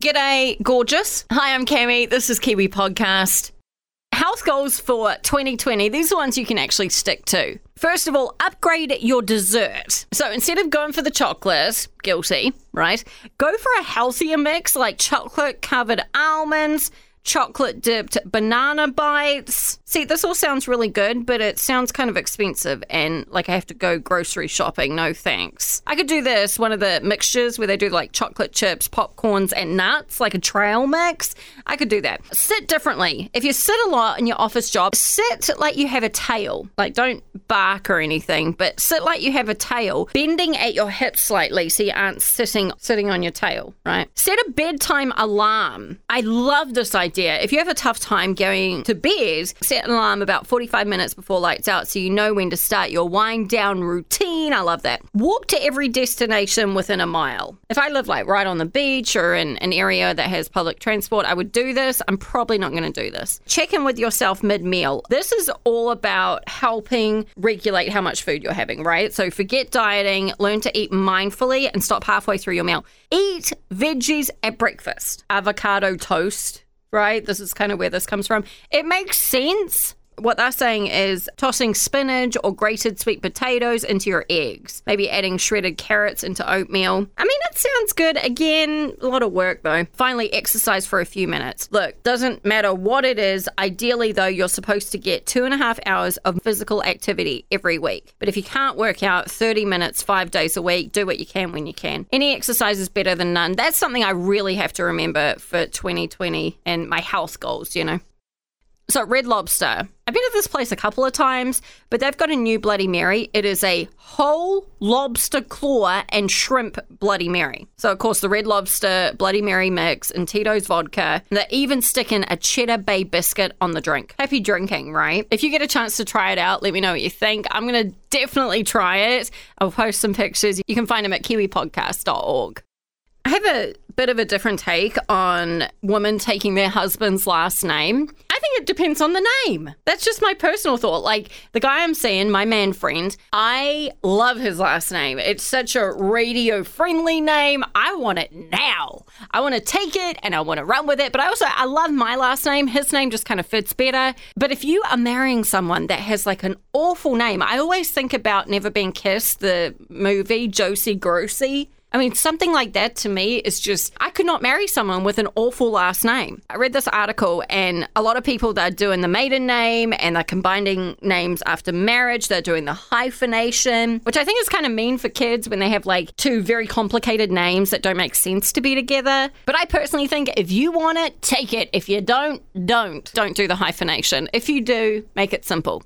G'day, gorgeous. Hi, I'm Cami. This is Kiwi Podcast. Health goals for 2020. These are ones you can actually stick to. First of all, upgrade your dessert. So instead of going for the chocolate, guilty, right? Go for a healthier mix like chocolate covered almonds, chocolate dipped banana bites. See, this all sounds really good, but it sounds kind of expensive and like I have to go grocery shopping. No thanks. I could do this, one of the mixtures where they do like chocolate chips, popcorns, and nuts, like a trail mix. I could do that. Sit differently. If you sit a lot in your office job, sit like you have a tail. Like don't bark or anything, but sit like you have a tail, bending at your hips slightly so you aren't sitting sitting on your tail, right? Set a bedtime alarm. I love this idea idea. If you have a tough time going to bed, set an alarm about 45 minutes before lights out so you know when to start your wind down routine. I love that. Walk to every destination within a mile. If I live like right on the beach or in an area that has public transport, I would do this. I'm probably not going to do this. Check in with yourself mid meal. This is all about helping regulate how much food you're having, right? So forget dieting, learn to eat mindfully and stop halfway through your meal. Eat veggies at breakfast, avocado toast right? This is kind of where this comes from. It makes sense what they're saying is tossing spinach or grated sweet potatoes into your eggs, maybe adding shredded carrots into oatmeal. I mean, it sounds good. Again, a lot of work though. Finally, exercise for a few minutes. Look, doesn't matter what it is. Ideally, though, you're supposed to get two and a half hours of physical activity every week. But if you can't work out 30 minutes five days a week, do what you can when you can. Any exercise is better than none. That's something I really have to remember for 2020 and my health goals, you know. So, Red Lobster. I've been to this place a couple of times, but they've got a new Bloody Mary. It is a whole lobster claw and shrimp Bloody Mary. So, of course, the Red Lobster Bloody Mary mix and Tito's vodka. They're even sticking a cheddar bay biscuit on the drink. Happy drinking, right? If you get a chance to try it out, let me know what you think. I'm going to definitely try it. I'll post some pictures. You can find them at kiwipodcast.org. I have a bit of a different take on women taking their husband's last name. It depends on the name. That's just my personal thought. Like the guy I'm seeing, my man friend, I love his last name. It's such a radio friendly name. I want it now. I want to take it and I want to run with it. But I also, I love my last name. His name just kind of fits better. But if you are marrying someone that has like an awful name, I always think about Never Been Kissed, the movie, Josie Grossie. I mean, something like that to me is just, I could not marry someone with an awful last name. I read this article, and a lot of people that are doing the maiden name and they're combining names after marriage. They're doing the hyphenation, which I think is kind of mean for kids when they have like two very complicated names that don't make sense to be together. But I personally think if you want it, take it. If you don't, don't. Don't do the hyphenation. If you do, make it simple.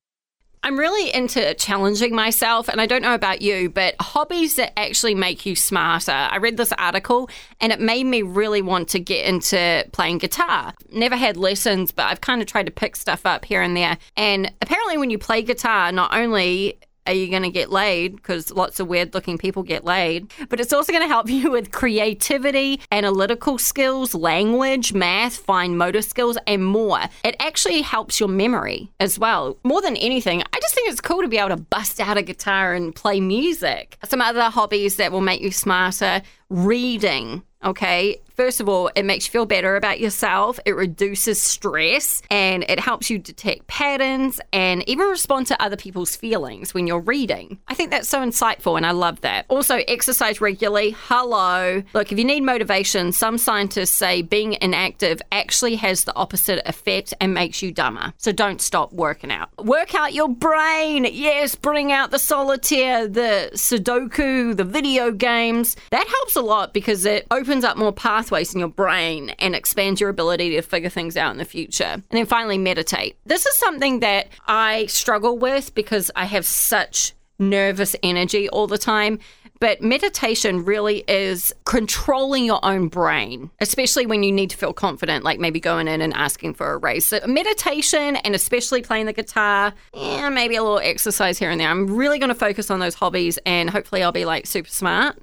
I'm really into challenging myself, and I don't know about you, but hobbies that actually make you smarter. I read this article and it made me really want to get into playing guitar. Never had lessons, but I've kind of tried to pick stuff up here and there. And apparently, when you play guitar, not only are you going to get laid? Because lots of weird looking people get laid. But it's also going to help you with creativity, analytical skills, language, math, fine motor skills, and more. It actually helps your memory as well. More than anything, I just think it's cool to be able to bust out a guitar and play music. Some other hobbies that will make you smarter reading. Okay, First of all, it makes you feel better about yourself. It reduces stress and it helps you detect patterns and even respond to other people's feelings when you're reading. I think that's so insightful and I love that. Also, exercise regularly. Hello. Look, if you need motivation, some scientists say being inactive actually has the opposite effect and makes you dumber. So don't stop working out. Work out your brain. Yes, bring out the solitaire, the Sudoku, the video games. That helps a lot because it opens up more pathways in your brain and expands your ability to figure things out in the future. And then finally, meditate. This is something that I struggle with because I have such nervous energy all the time. But meditation really is controlling your own brain, especially when you need to feel confident, like maybe going in and asking for a raise. So meditation and especially playing the guitar, yeah, maybe a little exercise here and there. I'm really going to focus on those hobbies and hopefully I'll be like super smart.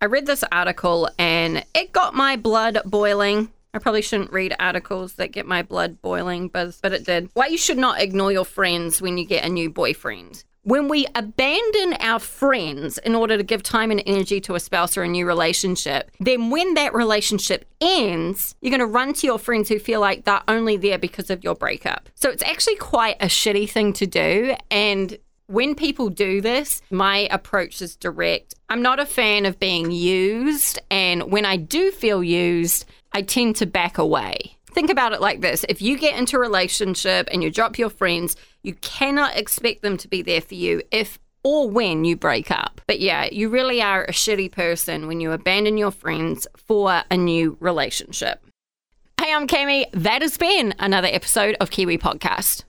I read this article and it got my blood boiling. I probably shouldn't read articles that get my blood boiling, but, but it did. Why you should not ignore your friends when you get a new boyfriend. When we abandon our friends in order to give time and energy to a spouse or a new relationship, then when that relationship ends, you're going to run to your friends who feel like they're only there because of your breakup. So it's actually quite a shitty thing to do. And when people do this, my approach is direct. I'm not a fan of being used. And when I do feel used, I tend to back away. Think about it like this if you get into a relationship and you drop your friends, you cannot expect them to be there for you if or when you break up. But yeah, you really are a shitty person when you abandon your friends for a new relationship. Hey, I'm Cami. That has been another episode of Kiwi Podcast.